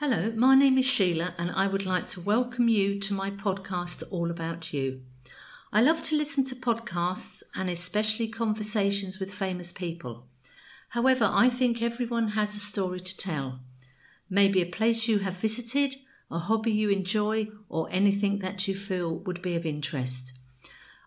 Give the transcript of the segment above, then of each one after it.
Hello, my name is Sheila, and I would like to welcome you to my podcast, All About You. I love to listen to podcasts and especially conversations with famous people. However, I think everyone has a story to tell. Maybe a place you have visited, a hobby you enjoy, or anything that you feel would be of interest.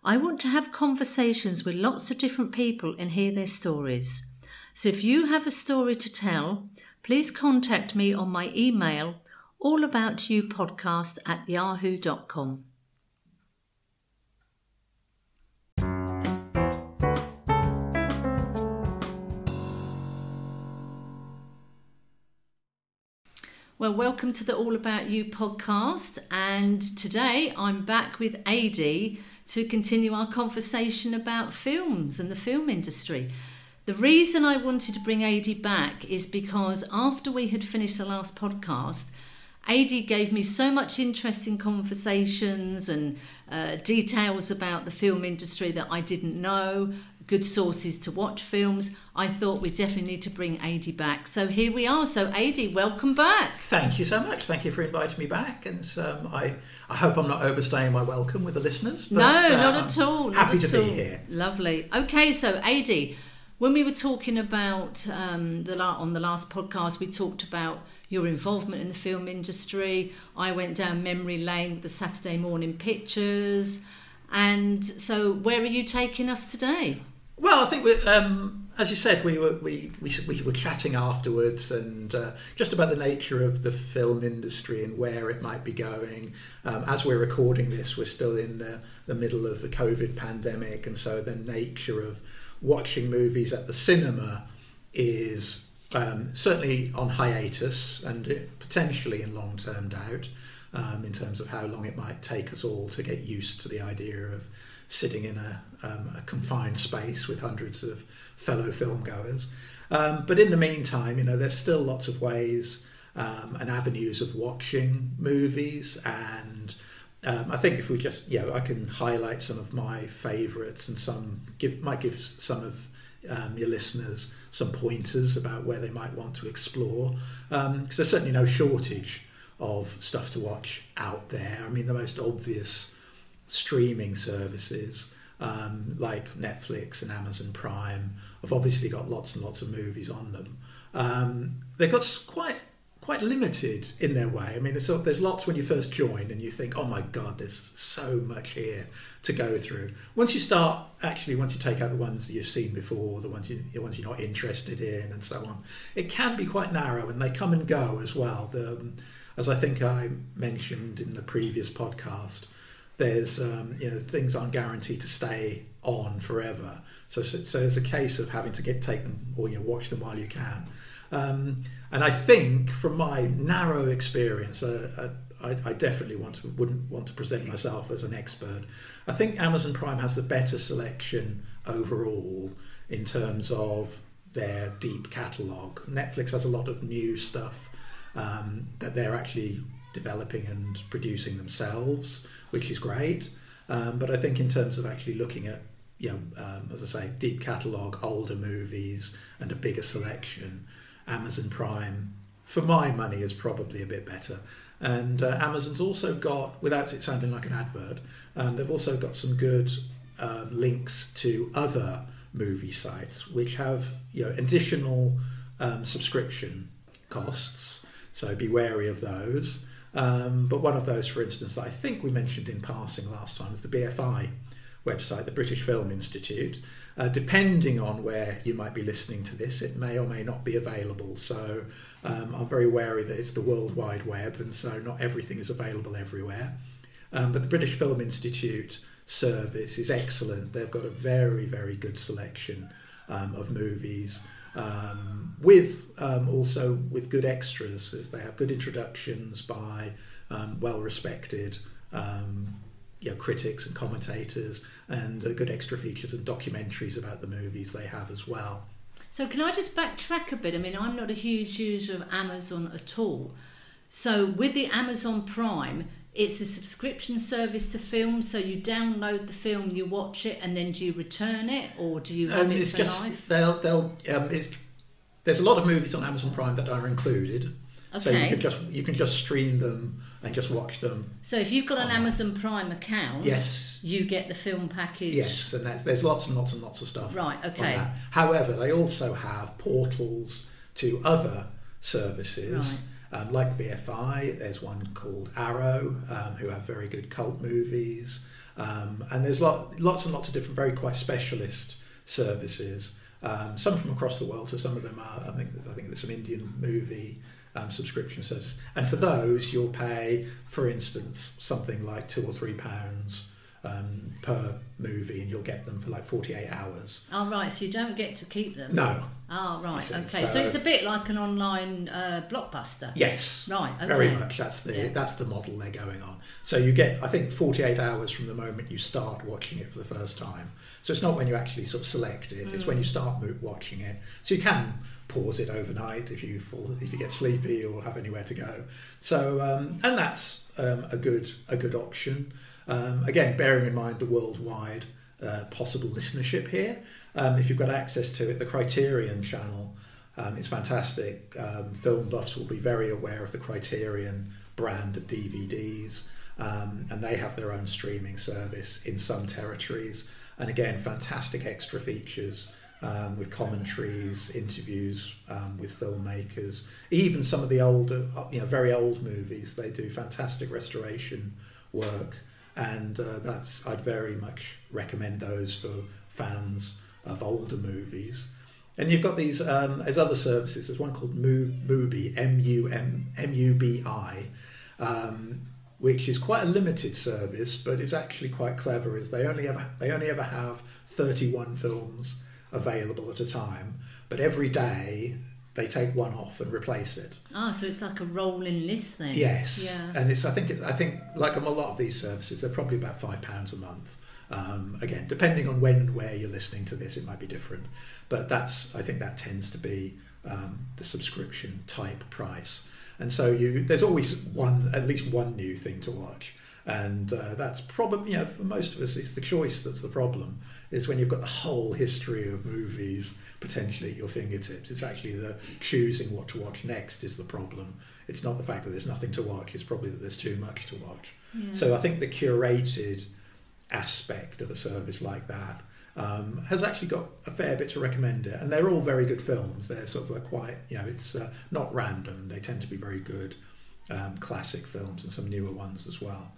I want to have conversations with lots of different people and hear their stories. So if you have a story to tell, please contact me on my email allaboutyoupodcast at yahoo.com. Well, welcome to the All About You podcast. And today I'm back with AD to continue our conversation about films and the film industry. The reason I wanted to bring AD back is because after we had finished the last podcast, AD gave me so much interesting conversations and uh, details about the film industry that I didn't know, good sources to watch films. I thought we definitely need to bring AD back. So here we are. So AD, welcome back. Thank you so much. Thank you for inviting me back. And um, I, I hope I'm not overstaying my welcome with the listeners. But, no, not uh, at all. Not happy at to all. be here. Lovely. Okay, so AD when we were talking about um, the on the last podcast, we talked about your involvement in the film industry. I went down memory lane with the Saturday morning pictures, and so where are you taking us today? Well, I think we, um, as you said, we were we, we, we were chatting afterwards, and uh, just about the nature of the film industry and where it might be going. Um, as we're recording this, we're still in the, the middle of the COVID pandemic, and so the nature of watching movies at the cinema is um, certainly on hiatus and potentially in long term doubt um, in terms of how long it might take us all to get used to the idea of sitting in a, um, a confined space with hundreds of fellow film goers. Um, but in the meantime, you know, there's still lots of ways um, and avenues of watching movies and um, I think if we just, yeah, I can highlight some of my favourites and some give might give some of um, your listeners some pointers about where they might want to explore. Because um, there's certainly no shortage of stuff to watch out there. I mean, the most obvious streaming services um, like Netflix and Amazon Prime have obviously got lots and lots of movies on them. Um, they've got quite quite limited in their way. I mean, there's, there's lots when you first join and you think, oh my God, there's so much here to go through. Once you start, actually, once you take out the ones that you've seen before, the ones, you, the ones you're not interested in, and so on, it can be quite narrow and they come and go as well. The, um, as I think I mentioned in the previous podcast, there's um, you know things aren't guaranteed to stay on forever. So, so, so a case of having to get take them or you know watch them while you can. Um, and I think, from my narrow experience, uh, I, I, definitely want to, wouldn't want to present myself as an expert. I think Amazon Prime has the better selection overall in terms of their deep catalogue. Netflix has a lot of new stuff um, that they're actually developing and producing themselves, which is great. Um, but I think in terms of actually looking at, you know, um, as I say, deep catalogue, older movies, and a bigger selection, Amazon Prime, for my money, is probably a bit better. And uh, Amazon's also got, without it sounding like an advert, um, they've also got some good uh, links to other movie sites which have you know additional um, subscription costs. So be wary of those. Um, but one of those, for instance, that I think we mentioned in passing last time is the BFI website, the British Film Institute. Uh, depending on where you might be listening to this, it may or may not be available. So um, I'm very wary that it's the World Wide Web, and so not everything is available everywhere. Um, but the British Film Institute service is excellent. They've got a very, very good selection um, of movies. Um, with um, also with good extras, as they have good introductions by um, well-respected you know, critics and commentators and uh, good extra features and documentaries about the movies they have as well. So, can I just backtrack a bit? I mean, I'm not a huge user of Amazon at all. So, with the Amazon Prime, it's a subscription service to films. So, you download the film, you watch it, and then do you return it, or do you have um, it for just, life? They'll, they'll, um, there's a lot of movies on Amazon Prime that are included. So you can just you can just stream them and just watch them. So if you've got an. Amazon Prime account, Yes, you get the film package. yes, and that's, there's lots and lots and lots of stuff. Right, okay. However, they also have portals to other services. Um, like BFI, there's one called Arrow, um, who have very good cult movies, um, and there's lot, lots and lots of different, very quite specialist services. Um, some from across the world, so some of them are. I think I think there's some Indian movie um, subscription service, and for those you'll pay, for instance, something like two or three pounds um, per movie, and you'll get them for like 48 hours. Oh, right. So you don't get to keep them. No, Oh, right. see, Okay. So, so- it's a bit like an online uh, blockbuster. yes, Right. Okay. Very much. That's the Yeah. that's the model they're going on. So you get, I think, 48 hours from the moment you start watching it for the first time. So it's not when you actually sort of select it; it's when Mm. you start watching it. So you can pause it overnight if you fall, if you get sleepy or have anywhere to go. So um, and that's um, a good a good option. Um, again, bearing in mind the worldwide uh, possible listenership here. Um, if you've got access to it, the Criterion channel um, is fantastic. Um, film buffs will be very aware of the Criterion brand of DVDs, um, and they have their own streaming service in some territories. And again, fantastic extra features um, with commentaries, interviews um, with filmmakers, even some of the older, uh, you know, very old movies. They do fantastic restoration work, and uh, that's I'd very much recommend those for fans of older movies. And you've got these um, there's other services. There's one called Mu- Mubi, M U M M U B I, um, which is quite a limited service, but is actually quite clever. Is they only ever they only ever have 31 films available at a time, but every day they take one off and replace it. Ah, so it's like a rolling list then. Yes, Yeah. and it's I think it's, I think like a lot of these services, they're probably about five pounds a month. Um, again, depending on when and where you're listening to this, it might be different, but that's I think that tends to be um, the subscription type price. And so you there's always one at least one new thing to watch, and uh, that's probably know for most of us it's the choice that's the problem. Is when you've got the whole history of movies potentially at your fingertips. It's actually the choosing what to watch next is the problem. It's not the fact that there's nothing to watch. It's probably that there's too much to watch. Yeah. So I think the curated aspect of a service like that um, has actually got a fair bit to recommend it, and they're all very good films. They're sort of like quite, you know, it's uh, not random. They tend to be very good um, classic films and some newer ones as well.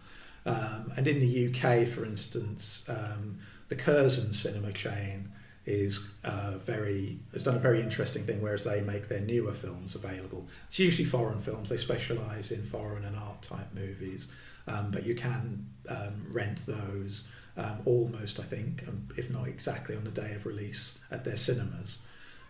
Um, and in the UK, for instance, um, the Curzon cinema chain is uh, very has done a very interesting thing. Whereas they make their newer films available, it's usually foreign films. They specialise in foreign and art type movies, um, but you can um, rent those um, almost, I think, um, if not exactly on the day of release at their cinemas.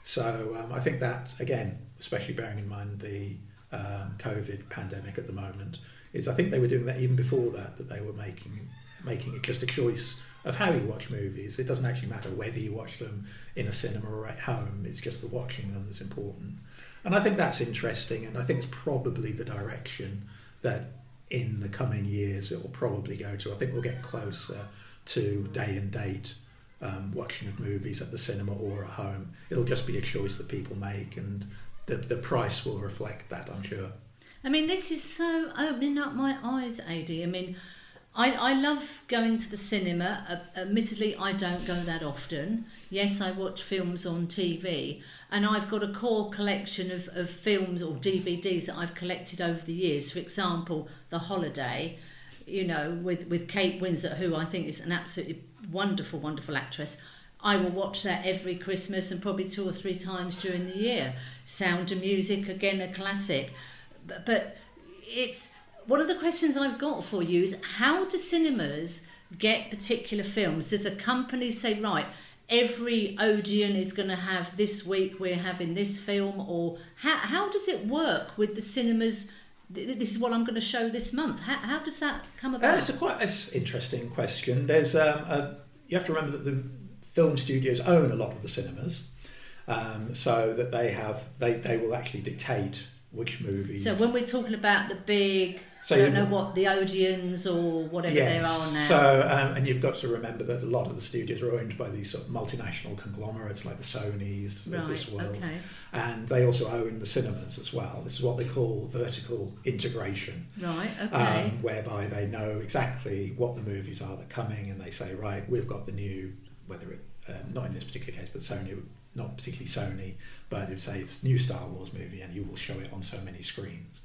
So um, I think that again, especially bearing in mind the COVID pandemic at the moment, is I think they were doing that even before that. That they were making making it just a choice of how you watch movies. It doesn't actually matter whether you watch them in a cinema or at home. It's just the watching them that's important. And I think that's interesting. And I think it's probably the direction that in the coming years it will probably go to. I think we'll get closer to day and date um, watching of movies at the cinema or at home. It'll just be a choice that people make, and the the price will reflect that. I'm sure. I mean, this is so opening up my eyes, Ad. I mean, I, I love going to the cinema. Uh, admittedly, I don't go that often. Yes, I watch films on TV, and I've got a core collection of, of films or DVDs that I've collected over the years. For example, The Holiday, you know, with, with Kate Winslet, who I think is an absolutely wonderful, wonderful actress. I will watch that every Christmas and probably two or three times during the year. Sound of Music, again, a classic. But, but it's one of the questions I've got for you is how do cinemas get particular films? Does a company say, right, every Odeon is going to have this week we're having this film, or how, how does it work with the cinemas? This is what I'm going to show this month. How, how does that come about? it's a quite an interesting question. There's um, a, you have to remember that the film studios own a lot of the cinemas, um, so that they have they, they will actually dictate which movies. So when we're talking about the big, So I don't know what the Odeons or whatever there are now. So, um, and you've got to remember that a lot of the studios are owned by these sort of multinational conglomerates like the Sonys of this world, Okay. and they also own the cinemas as well. This is what they call vertical integration, Right. Okay. um, whereby they know exactly what the movies are that are coming, and they say, right, we've got the new, whether it, um, not in this particular case, but Sony, not particularly Sony, but it would say it's new Star Wars movie, and you will show it on so many screens.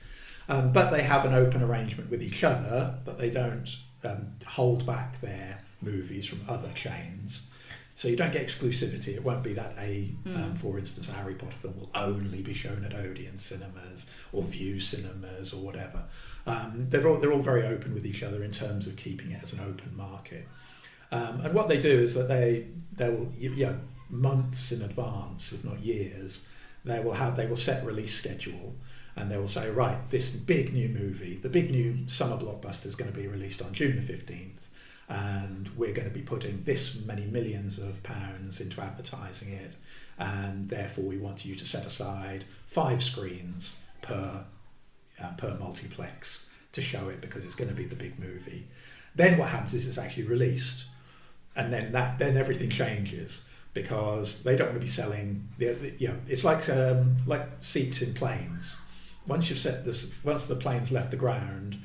Um, but they have an open arrangement with each other that they don't um, hold back their movies from other chains. So you don't get exclusivity. It won't be that a, um, for instance, a Harry Potter film will only be shown at Odeon cinemas or Vue cinemas or whatever. Um, they're all they're all very open with each other in terms of keeping it as an open market. Um, and what they do is that they they will you you know months in advance, if not years, they will have they will set release schedule and they will say right this big new movie, the big new summer blockbuster is going to be released on June the fifteenth, and we're going to be putting this many millions of pounds into advertising it, and therefore we want you to set aside five screens per uh, per multiplex to show it because it's going to be the big movie. Then what happens is it's actually released, and then that then everything changes because they don't want to be selling. You know, it's like um, like seats in planes. Once you've set this, once the plane's left the ground,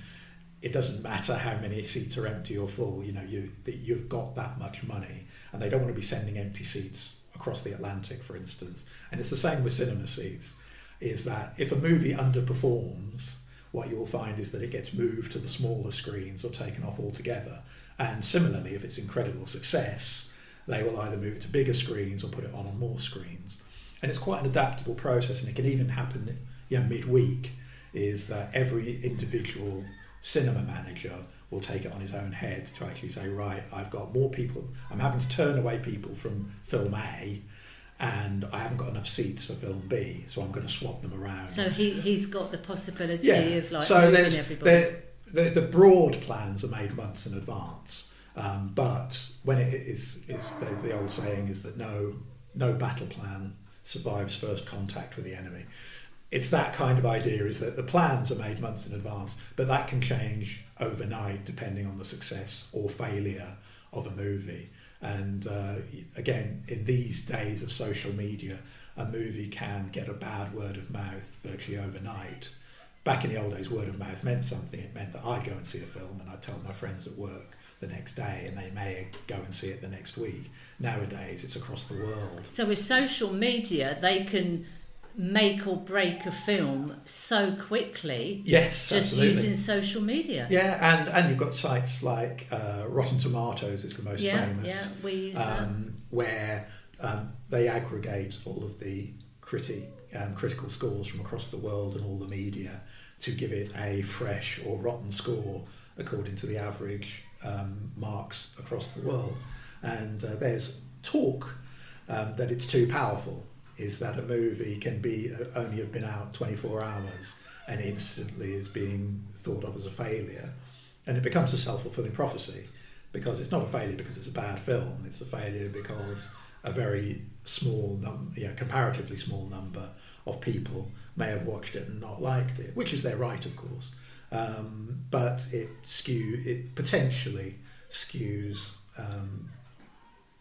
it doesn't matter how many seats are empty or full. You know, you you've got that much money, and they don't want to be sending empty seats across the Atlantic, for instance. And it's the same with cinema seats. Is that if a movie underperforms, what you will find is that it gets moved to the smaller screens or taken off altogether. And similarly, if it's incredible success, they will either move it to bigger screens or put it on on more screens. And it's quite an adaptable process, and it can even happen know, midweek. Is that every individual cinema manager will take it on his own head to actually say, right, I've got more people, I'm having to turn away people from film A, and I haven't got enough seats for film B, so I'm going to swap them around. So he he's got the possibility yeah. of like so moving everybody. the, the the broad plans are made months in advance, um, but when it is is there's the old saying is that no no battle plan survives first contact with the enemy. It's that kind of idea is that the plans are made months in advance, but that can change overnight depending on the success or failure of a movie. And uh, again, in these days of social media, a movie can get a bad word of mouth virtually overnight. Back in the old days, word of mouth meant something. It meant that I'd go and see a film and I'd tell my friends at work the next day and they may go and see it the next week. Nowadays, it's across the world. So with social media, they can make or break a film so quickly Yes, just absolutely. using social media. Yeah, and, and you've got sites like uh, Rotten Tomatoes is the most yeah, famous. yeah, we use that. um, where um, they aggregate all of the criti- um, critical scores from across the world and all the media to give it a fresh or rotten score according to the average um, marks across the world. And uh, there's talk um, that it's too powerful, is that a movie can be uh, only have been out 24 hours and instantly is being thought of as a failure. And it becomes a self fulfilling prophecy because it's not a failure because it's a bad film, it's a failure because a very small, num- comparatively small number of people may have watched it and not liked it, which is their right, of course. Um, but it skew it potentially skews um,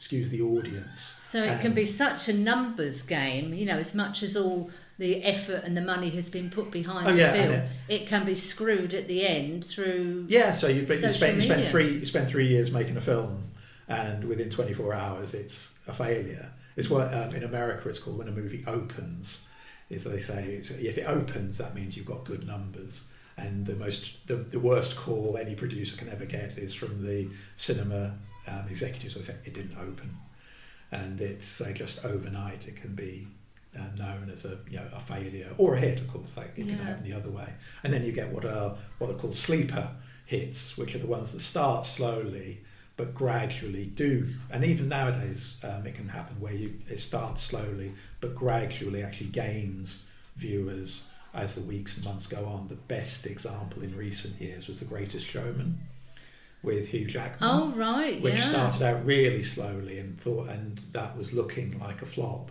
skews the audience. So it can be such a numbers game, you know, as much as all the effort and the money has been put behind Oh, the yeah, film, and it can be screwed at the end through. Yeah, so you, you spend you spend three you spend three years making a film, and within 24 hours it's a failure. It's what um, in America it's called when a movie opens. Is they say it's, if it opens, that means you've got good numbers. And the most the, the worst call any producer can ever get is from the cinema um, executives. Who say it didn't open, and it's uh, just overnight it can be uh, known as a you know a failure or a hit. Of course, like it can happen the other way. And then you get what are what are called sleeper hits, which are the ones that start slowly but gradually do. And even nowadays, um, it can happen where you it starts slowly but gradually actually gains viewers as the weeks and months go on. The best example in recent years was The Greatest Showman with Hugh Jackman Oh right, which yeah. started out really slowly and thought and that was looking like a flop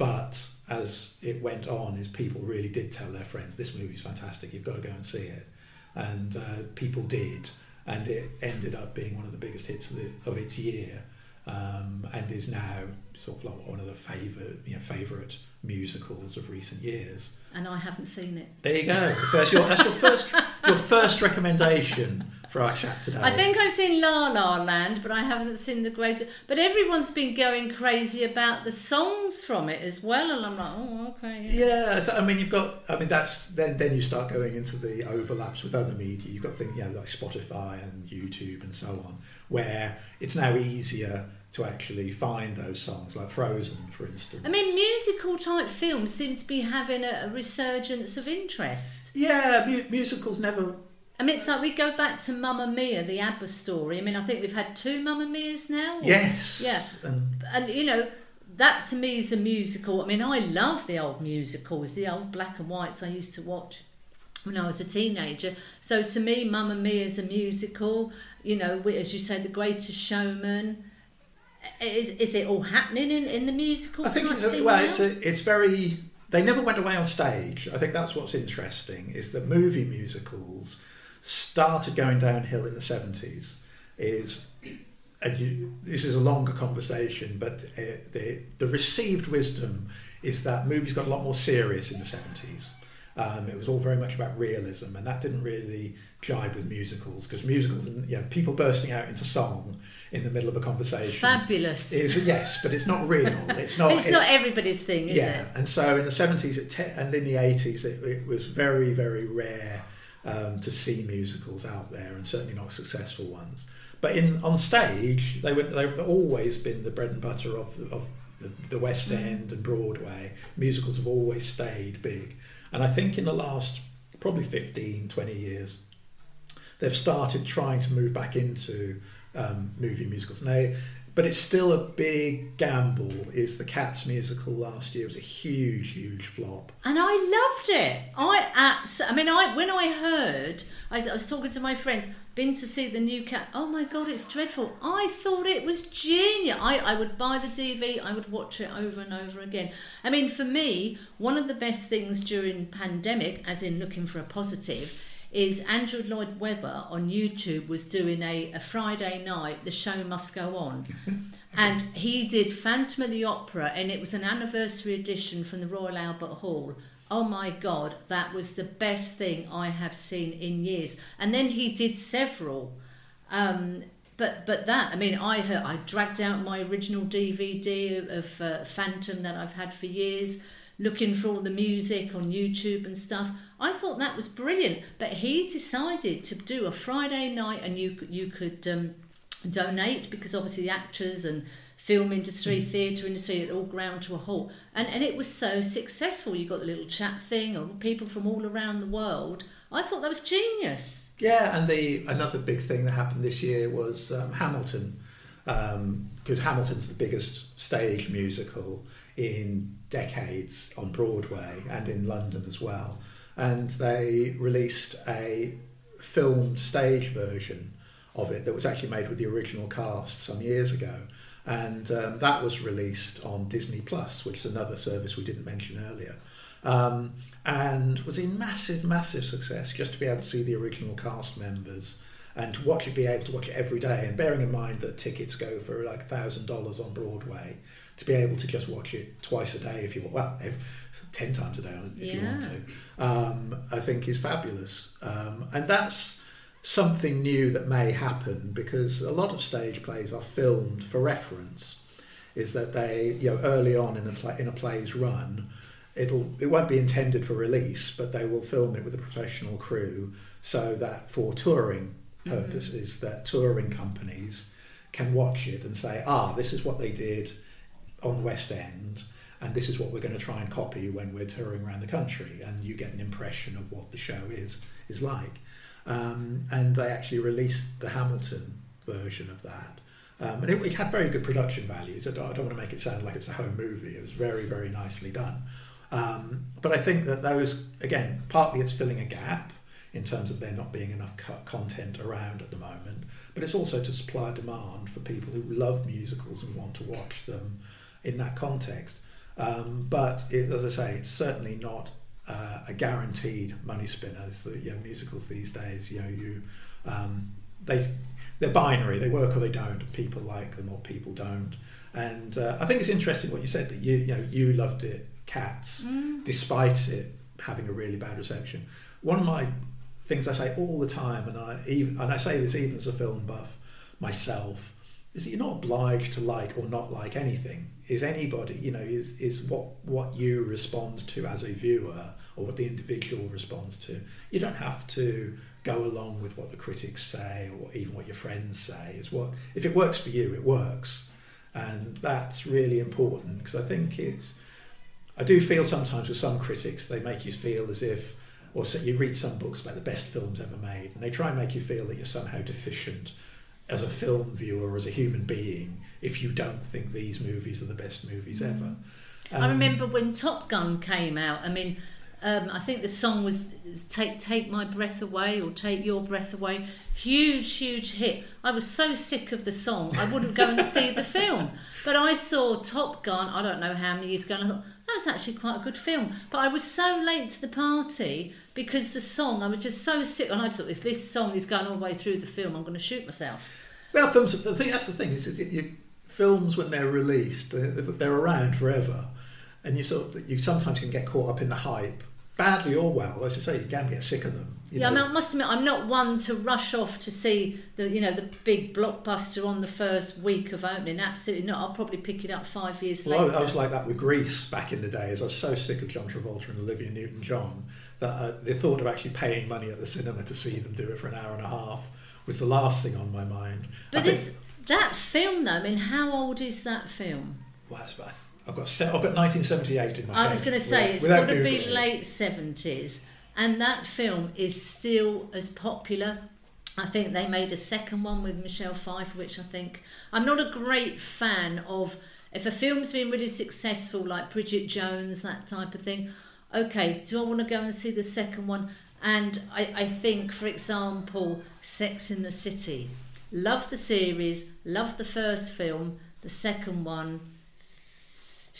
but as it went on, is people really did tell their friends, "This movie's fantastic. You've got to go and see it," and uh, people did, and it ended up being one of the biggest hits of, the, of its year, um, and is now sort of like one of the favorite, you know, favorite musicals of recent years. And I haven't seen it. There you go. So that's your that's your first your first recommendation for our chat today. I think I've seen La La Land, but I haven't seen the great. But everyone's been going crazy about the songs from it as well, and I'm like, oh, okay. Yeah, so, I mean, you've got. I mean, that's then. Then you start going into the overlaps with other media. You've got things, you know, like Spotify and YouTube and so on, where it's now easier to actually find those songs, like Frozen, for instance. I mean, musical type films seem to be having a, a resurgence of interest. Yeah, mu- musicals never. I mean, it's like we go back to Mamma Mia, the ABBA story. I mean, I think we've had two Mamma Mias now. or- Yes. Yeah. And And, you know, that to me is a musical. I mean, I love the old musicals, the old black and whites I used to watch when I was a teenager. So to me, Mamma Mia is a musical. You know, we- as you say, The Greatest Showman. Is, is it all happening in, in the musical? I think it's a, well, now? it's a, it's very. They never went away on stage. I think that's what's interesting is that movie musicals started going downhill in the seventies. Is and you, this is a longer conversation, but uh, the the received wisdom is that movies got a lot more serious in the seventies. Um, it was all very much about realism, and that didn't really jibe with musicals because musicals, and you know, people bursting out into song in the middle of a conversation Fabulous. is yes, but it's not real. It's not. it's it- not everybody's thing, is yeah, it? and so in the seventies and in the eighties, it, it was very very rare um, to see musicals out there, and certainly not successful ones. But in on stage, they were they've always been the bread and butter of the, of the, the West End and Broadway. Musicals have always stayed big, and I think in the last probably 15, 20 years, they've started trying to move back into um, movie musicals. And they, but it's still a big gamble. Is the Cats musical last year was a huge, huge flop. And I loved it. I abs. I mean, I when I heard, I was, I was talking to my friends, been to see the new cat. Oh my god, it's dreadful. I thought it was genius. I, I would buy the DV. I would watch it over and over again. I mean, for me, one of the best things during pandemic, as in looking for a positive, is Andrew Lloyd Webber on YouTube was doing a, a Friday night. The show must go on. And he did Phantom of the Opera, and it was an anniversary edition from the Royal Albert Hall. Oh my God, that was the best thing I have seen in years. And then he did several. Um, but but that I mean I heard, I dragged out my original DVD of, of uh, Phantom that I've had for years, looking for all the music on YouTube and stuff. I thought that was brilliant. But he decided to do a Friday night, and you could- you could um, donate because obviously the actors and film industry, theatre industry, it all ground to a halt. And and it was so successful. You got the little chat thing, or people from all around the world. I thought that was genius. Yeah, and the another big thing that happened this year was um, Hamilton, because Hamilton's the biggest stage musical in decades on Broadway and in London as well. And they released a filmed stage version of it that was actually made with the original cast some years ago. And um, that was released on Disney Plus, which is another service we didn't mention earlier. Um, and was a massive, massive success just to be able to see the original cast members and to watch it, be able to watch it every day. And bearing in mind that tickets go for like thousand dollars on Broadway, to be able to just watch it twice a day if you want, well, if, ten times a day if you want to, um, I think is fabulous. Um, and that's something new that may happen because a lot of stage plays are filmed for reference. Is that they, you know, early on in a play, in a play's run, it'll it won't be intended for release, but they will film it with a professional crew so that for touring purposes, that touring companies can watch it and say, ah, this is what they did on the West End, and this is what we're going to try and copy when we're touring around the country, and you get an impression of what the show is is like. Um, and they actually released the Hamilton version of that. Um, and it, it had very good production values. I don't, I don't want to make it sound like it was a home movie. It was very, very nicely done. Um, but I think that those, again, partly it's filling a gap in terms of there not being enough content around at the moment, but it's also to supply demand for people who love musicals and want to watch them in that context. Um, but it, as I say, it's certainly not uh, a guaranteed money spinner. As the you know, musicals these days, you know, you um, they they're binary. They work or they don't. People like them or people don't. And uh, I think it's interesting what you said that you you know you loved it, Cats, Mm. despite it having a really bad reception. One of my things I say all the time, and I even and I say this even as a film buff myself, is that you're not obliged to like or not like anything. Is anybody, you know, is is what what you respond to as a viewer or what the individual responds to. You don't have to go along with what the critics say or even what your friends say. Is what if it works for you, it works, and that's really important because I think it's. I do feel sometimes with some critics they make you feel as if, or so you read some books about the best films ever made, and they try and make you feel that you're somehow deficient as a film viewer as a human being if you don't think these movies are the best movies ever. I Um, remember when Top Gun came out. I mean, um, I think the song was "Take Take My Breath Away" or "Take Your Breath Away." Huge, huge hit. I was so sick of the song, I wouldn't go and see the film. But I saw Top Gun. I don't know how many years ago. That was actually quite a good film. But I was so late to the party because the song. I was just so sick, and I thought if this song is going all the way through the film, I'm going to shoot myself. Well, films. The thing that's the thing is, is you, you, films when they're released, they're, they're around forever, and you sort of, you sometimes can get caught up in the hype, badly or well. As I say, you can get sick of them. You yeah, know, I, mean, I must admit, I'm not one to rush off to see the you know the big blockbuster on the first week of opening. Absolutely not. I'll probably pick it up five years Well, later. I, I was like that with Grease back in the days. I was so sick of John Travolta and Olivia Newton-John that uh, the thought of actually paying money at the cinema to see them do it for an hour and a half was the last thing on my mind. I but think- it's that film though. I mean, how old is that film? well, that's about- I've got se- I've got 1978 in my I was going to say it's got to be late seventies, and that film is still as popular. I think they made a second one with Michelle Pfeiffer, which I think I'm not a great fan of. If a film's been really successful, like Bridget Jones, that type of thing, okay, do I want to go and see the second one? And I, I think, for example, Sex in the City. Love the series, love the first film, the second one,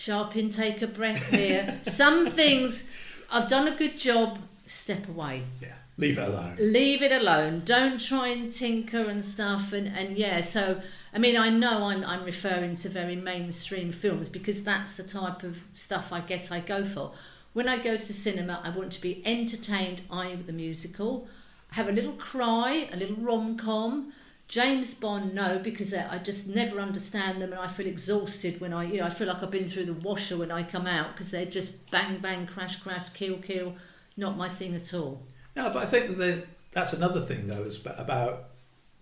sharp intake of breath here. Some things I've done a good job, step away. Yeah, leave it alone. Leave it alone. Don't try and tinker and stuff and, and yeah, so I mean I know I'm I'm referring to very mainstream films because that's the type of stuff I guess I go for. When I go to cinema I want to be entertained, I with the musical, have a little cry, a little rom com. James Bond, no, because I just never understand them, and I feel exhausted when I, you know, I feel like I've been through the washer when I come out because they're just bang, bang, crash, crash, kill, kill, not my thing at all. No, but I think that that's another thing though is about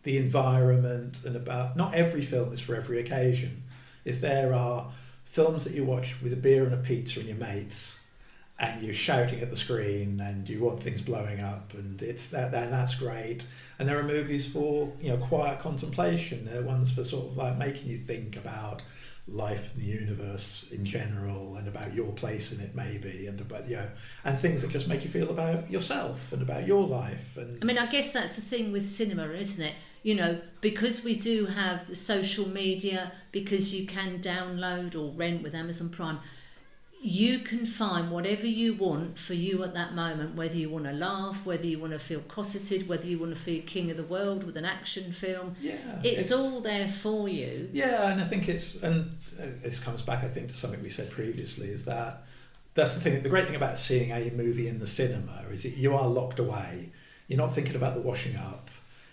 the environment and about not every film is for every occasion. Is there are films that you watch with a beer and a pizza and your mates, and you're shouting at the screen and you want things blowing up and it's that and that's great. And there are movies for you know quiet contemplation. There are ones for sort of like making you think about life in the universe in general and about your place in it maybe and about you know and things that just make you feel about yourself and about your life and I mean, I guess that's the thing with cinema, isn't it? You know, because we do have the social media, because you can download or rent with Amazon Prime, you can find whatever you want for you at that moment, whether you want to laugh, whether you want to feel cosseted, whether you want to feel king of the world with an action film. yeah It's all there for you. yeah and I think it's and this comes back I think to something we said previously is that that's the thing the great thing about seeing a movie in the cinema is that you are locked away you're not thinking about the washing up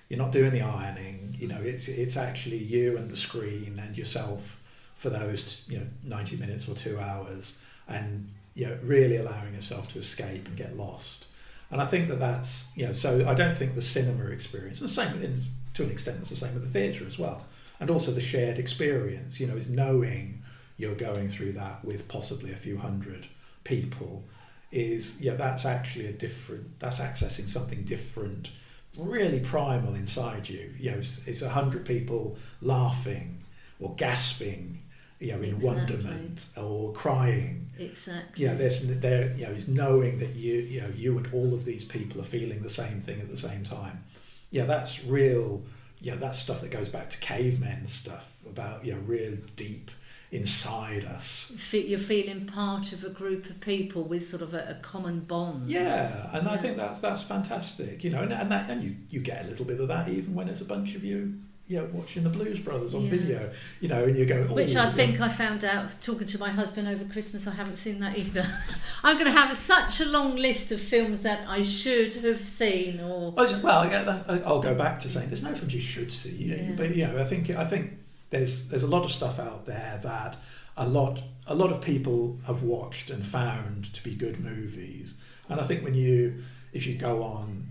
you're not doing the ironing you know it's it's actually you and the screen and yourself for those you know 90 minutes or 2 hours and you know really allowing yourself to escape and get lost. And I think that that's you know so I don't think the cinema experience the same to an extent it's the same with the theatre as well. And also the shared experience you know is knowing you're going through that with possibly a few hundred people is yeah that's actually a different that's accessing something different really primal inside you. You know it's, it's a hundred people laughing or gasping you know in Exactly. wonderment or crying Exactly. yeah there's there you know is knowing that you you know you and all of these people are feeling the same thing at the same time yeah that's real yeah that's stuff that goes back to cavemen stuff about you know real deep inside us. You're feeling part of a group of people with sort of a, a common bond. Yeah, and Yeah. I think that's that's fantastic. You know, and and, that, and you you get a little bit of that even when it's a bunch of you. You know, watching the Blues Brothers on Yeah. video, you know, and you go, oh, Which I yeah. think I found out talking to my husband over Christmas. I haven't seen that either. I'm going to have such a long list of films that I should have seen or. Well, yeah, I'll go back to saying there's no films you should see, you know, Yeah. but you know, I think I think there's there's a lot of stuff out there that a lot a lot of people have watched and found to be good movies, and I think when you if you go on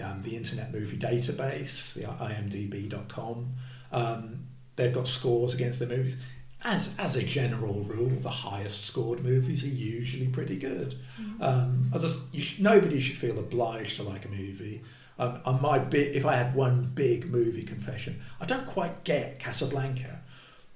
um, the Internet Movie Database, the IMDb.com, um, they've got scores against their movies. As as a general rule, the highest scored movies are usually pretty good. Um, as you sh- nobody should feel obliged to like a movie. Um, on my bit, if I had one big movie confession, I don't quite get Casablanca.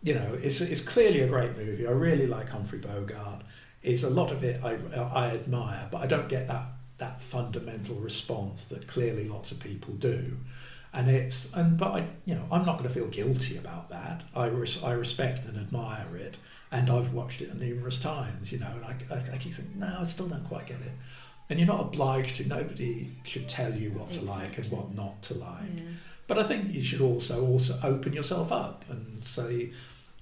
You know, it's it's clearly a great movie. I really like Humphrey Bogart. It's a lot of it I, I admire, but I don't get that that fundamental response that clearly lots of people do. And it's and but I you know I'm not going to feel guilty about that. I res, I respect and admire it, and I've watched it numerous times. You know, and I, I, I keep saying no, I still don't quite get it. And you're not obliged to. Nobody should tell you what to like and what not to like. Yeah. But I think you should also also open yourself up and say,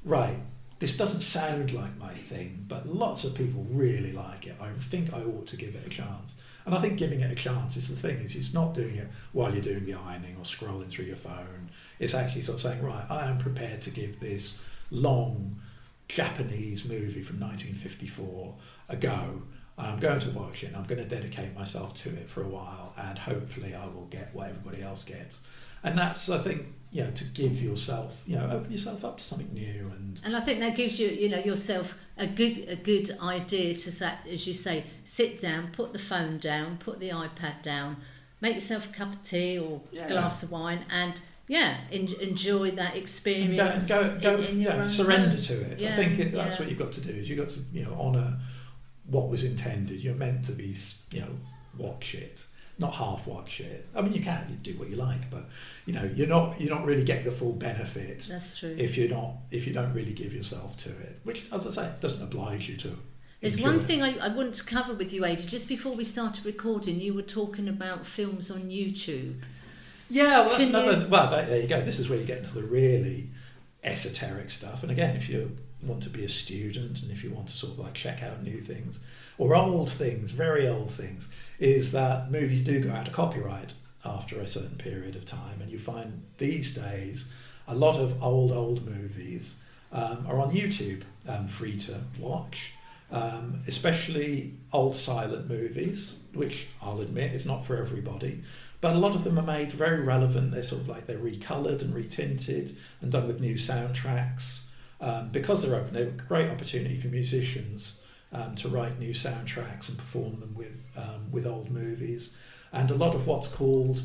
right, this doesn't sound like my thing, but lots of people really like it. I think I ought to give it a chance. And I think giving it a chance is the thing, is it's not doing it while you're doing the ironing or scrolling through your phone. It's actually sort of saying, right, I am prepared to give this long Japanese movie from 1954 a go. I'm going to watch it I'm going to dedicate myself to it for a while and hopefully I will get what everybody else gets. And that's, I think, you know, to give yourself, you know, open yourself up to something new and And I think that gives you, you know, yourself a good a good idea to say, as you say, sit down, put the phone down, put the iPad down, make yourself a cup of tea or Yeah. glass of wine, and yeah, en- enjoy that and go, experience. go, go in, in yeah, surrender home. to it. I think it, that's what you've got to do. Is you've got to, you know, honour what was intended. You're meant to be, you know, watch it, not half watch it. I mean, you can you do what you like, but you know, you're not you're not really getting the full benefit That's true. if you're not if you don't really give yourself to it. Which, as I say, doesn't oblige you to. There's enjoy one thing I, I want to cover with you, Ada. Just before we started recording, you were talking about films on YouTube. Yeah, well, that's Can another. you- Well, there you go. This is where you get into the really esoteric stuff. And again, if you want to be a student and if you want to sort of like check out new things or old things, very old things, is that movies do go out of copyright after a certain period of time. And you find these days a lot of old, old movies um, are on YouTube, um, free to watch. Um, especially old silent movies, which I'll admit is not for everybody. But a lot of them are made very relevant. They're sort of like they're recoloured and retinted and done with new soundtracks. Um, because they're open, they're a great opportunity for musicians um, to write new soundtracks and perform them with um, with old movies. And a lot of what's called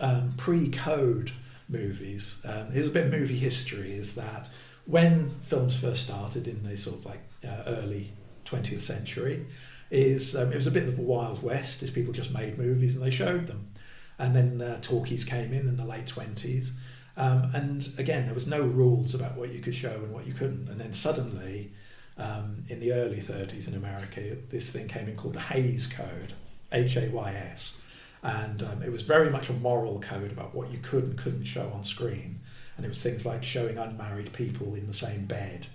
um, pre-code movies. Um, here's a bit of movie history: is that when films first started in the sort of like uh, early 20th century, is um, it was a bit of a wild west. Is people just made movies and they showed them and then uh, talkies came in in the late 20s um, and again there was no rules about what you could show and what you couldn't and then suddenly um, in the early 30s in america this thing came in called the Hays code h-a-y-s and um, it was very much a moral code about what you could and couldn't show on screen and it was things like showing unmarried people in the same bed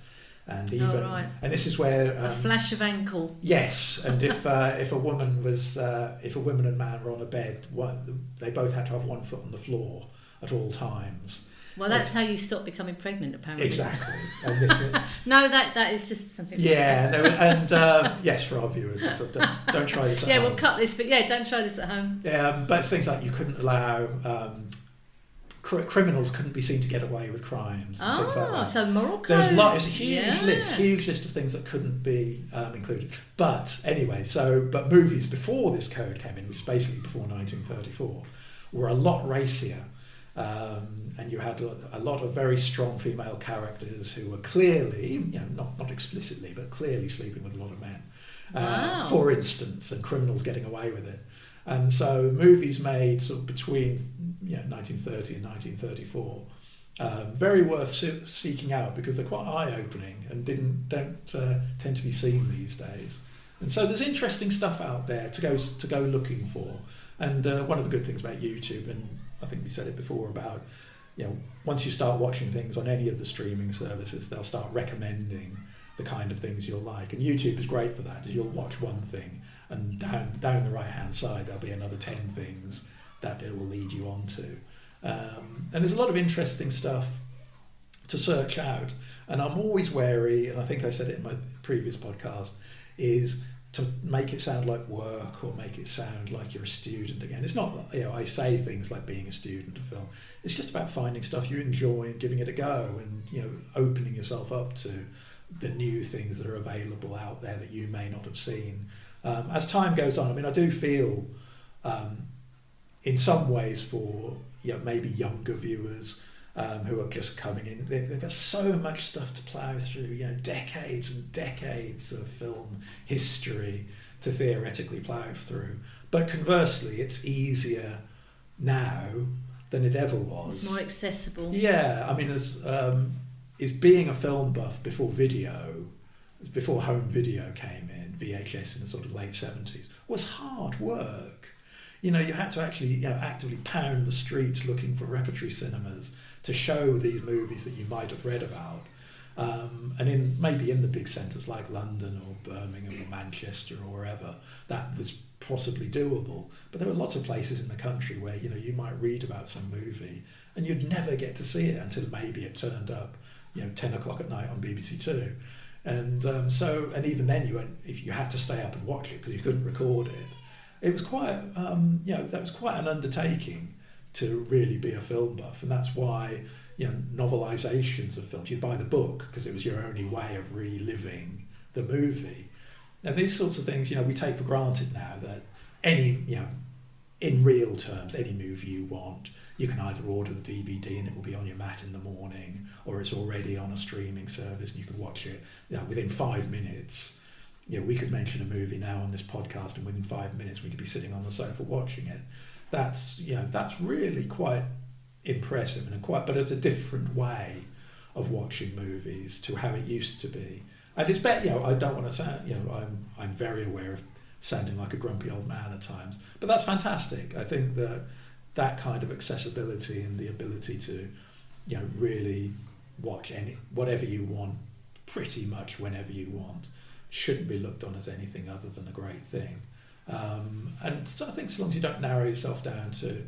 and even right. and this is where a um, flash of ankle. Yes, and if uh, if a woman was uh, if a woman and man were on a bed, one, they both had to have one foot on the floor at all times. Well, that's how you stop becoming pregnant, apparently. Exactly. And this is, No, that that is just something. yeah, no, and uh, yes, for our viewers, so don't, don't try this. At Yeah, home. we'll cut this, but yeah, don't try this at home. Um, but it's things like you couldn't allow um, cr- criminals couldn't be seen to get away with crimes and things like Oh, that. so moral code. There's a lot. It's a huge yeah. list, huge list of things that couldn't be um, included. But anyway, so but movies before this code came in, which is basically before 1934, were a lot racier, um, and you had a a lot of very strong female characters who were clearly, you know, not not explicitly, but clearly sleeping with a lot of men. Uh, Wow. For instance, and criminals getting away with it. And so movies made sort of between you know, 1930 and 1934 Um, very worth se- seeking out because they're quite eye-opening and didn't don't uh, tend to be seen these days. And so there's interesting stuff out there to go to go looking for. And uh, one of the good things about YouTube, and I think we said it before about, you know, once you start watching things on any of the streaming services, they'll start recommending the kind of things you'll like. And YouTube is great for that. You'll watch one thing, and down down the right hand side there'll be another ten things that it will lead you on to. Um, and there's a lot of interesting stuff to search out. And I'm always wary, and I think I said it in my previous podcast, is to make it sound like work or make it sound like you're a student again. It's not, you know, I say things like being a student of film. It's just about finding stuff you enjoy and giving it a go and, you know, opening yourself up to the new things that are available out there that you may not have seen. Um, as time goes on, I mean, I do feel um, in some ways for you know, maybe younger viewers um, who are just coming in. They've, they've, got so much stuff to plough through, you know, decades and decades of film history to theoretically plough through. But conversely, it's easier now than it ever was. It's more accessible. Yeah, I mean, as um, is being a film buff before video, before home video came in, VHS in the sort of late seventies, was hard work you know, you had to actually you know, actively pound the streets looking for repertory cinemas to show these movies that you might have read about. Um, and in maybe in the big centres like London or Birmingham or Manchester or wherever, that was possibly doable. But there were lots of places in the country where you know you might read about some movie and you'd never get to see it until maybe it turned up, you know, ten o'clock at night on BBC Two. And um, so, and even then, you went if you had to stay up and watch it because you couldn't record it it was quite, um, you know, that was quite an undertaking to really be a film buff, and that's why you know novelizations of films. You buy the book because it was your only way of reliving the movie, and these sorts of things, you know, we take for granted now that any, you know, in real terms, any movie you want, you can either order the DVD and it will be on your mat in the morning, or it's already on a streaming service and you can watch it you know, within five minutes you know, we could mention a movie now on this podcast, and within five minutes we could be sitting on the sofa watching it. That's you know that's really quite impressive and quite, but it's a different way of watching movies to how it used to be. And it's better, you know, I don't want to sound, you know, I'm I'm very aware of sounding like a grumpy old man at times, but that's fantastic. I think that that kind of accessibility and the ability to, you know, really watch any whatever you want, pretty much whenever you want shouldn't be looked on as anything other than a great thing. Um, and so I think so long as you don't narrow yourself down to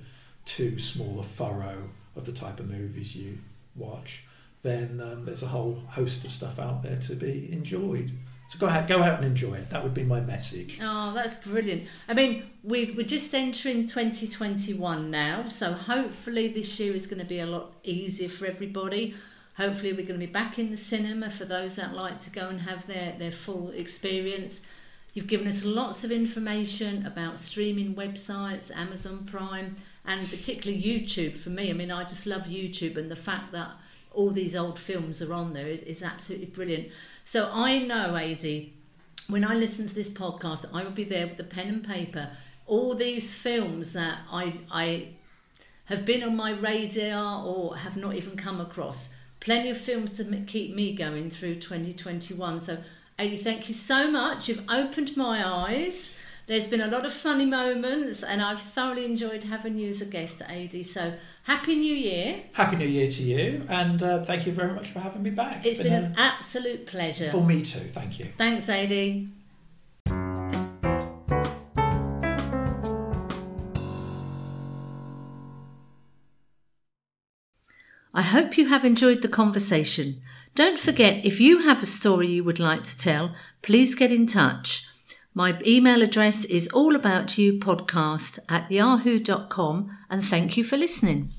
too small a furrow of the type of movies you watch, then um, there's a whole host of stuff out there to be enjoyed. So go out, go out and enjoy it. That would be my message. Oh, that's brilliant. I mean, we, we're just entering 2021 now, so hopefully this year is going to be a lot easier for everybody. Hopefully, we're going to be back in the cinema for those that like to go and have their, their full experience. You've given us lots of information about streaming websites, Amazon Prime, and particularly YouTube for me. I mean, I just love YouTube, and the fact that all these old films are on there is, is absolutely brilliant. So I know, Adi, when I listen to this podcast, I will be there with a pen and paper. All these films that I, I have been on my radar or have not even come across plenty of films to keep me going through 2021. So, Adi, thank you so much. You've opened my eyes. There's been a lot of funny moments, and I've thoroughly enjoyed having you as a guest, Adi. So, Happy New Year. Happy New Year to you, and uh, thank you very much for having me back. it's, it's been, been an absolute pleasure. For me too, thank you. Thanks, Adi. I hope you have enjoyed the conversation. Don't forget, if you have a story you would like to tell, please get in touch. My email address is allaboutyoupodcast at yahoo.com and thank you for listening.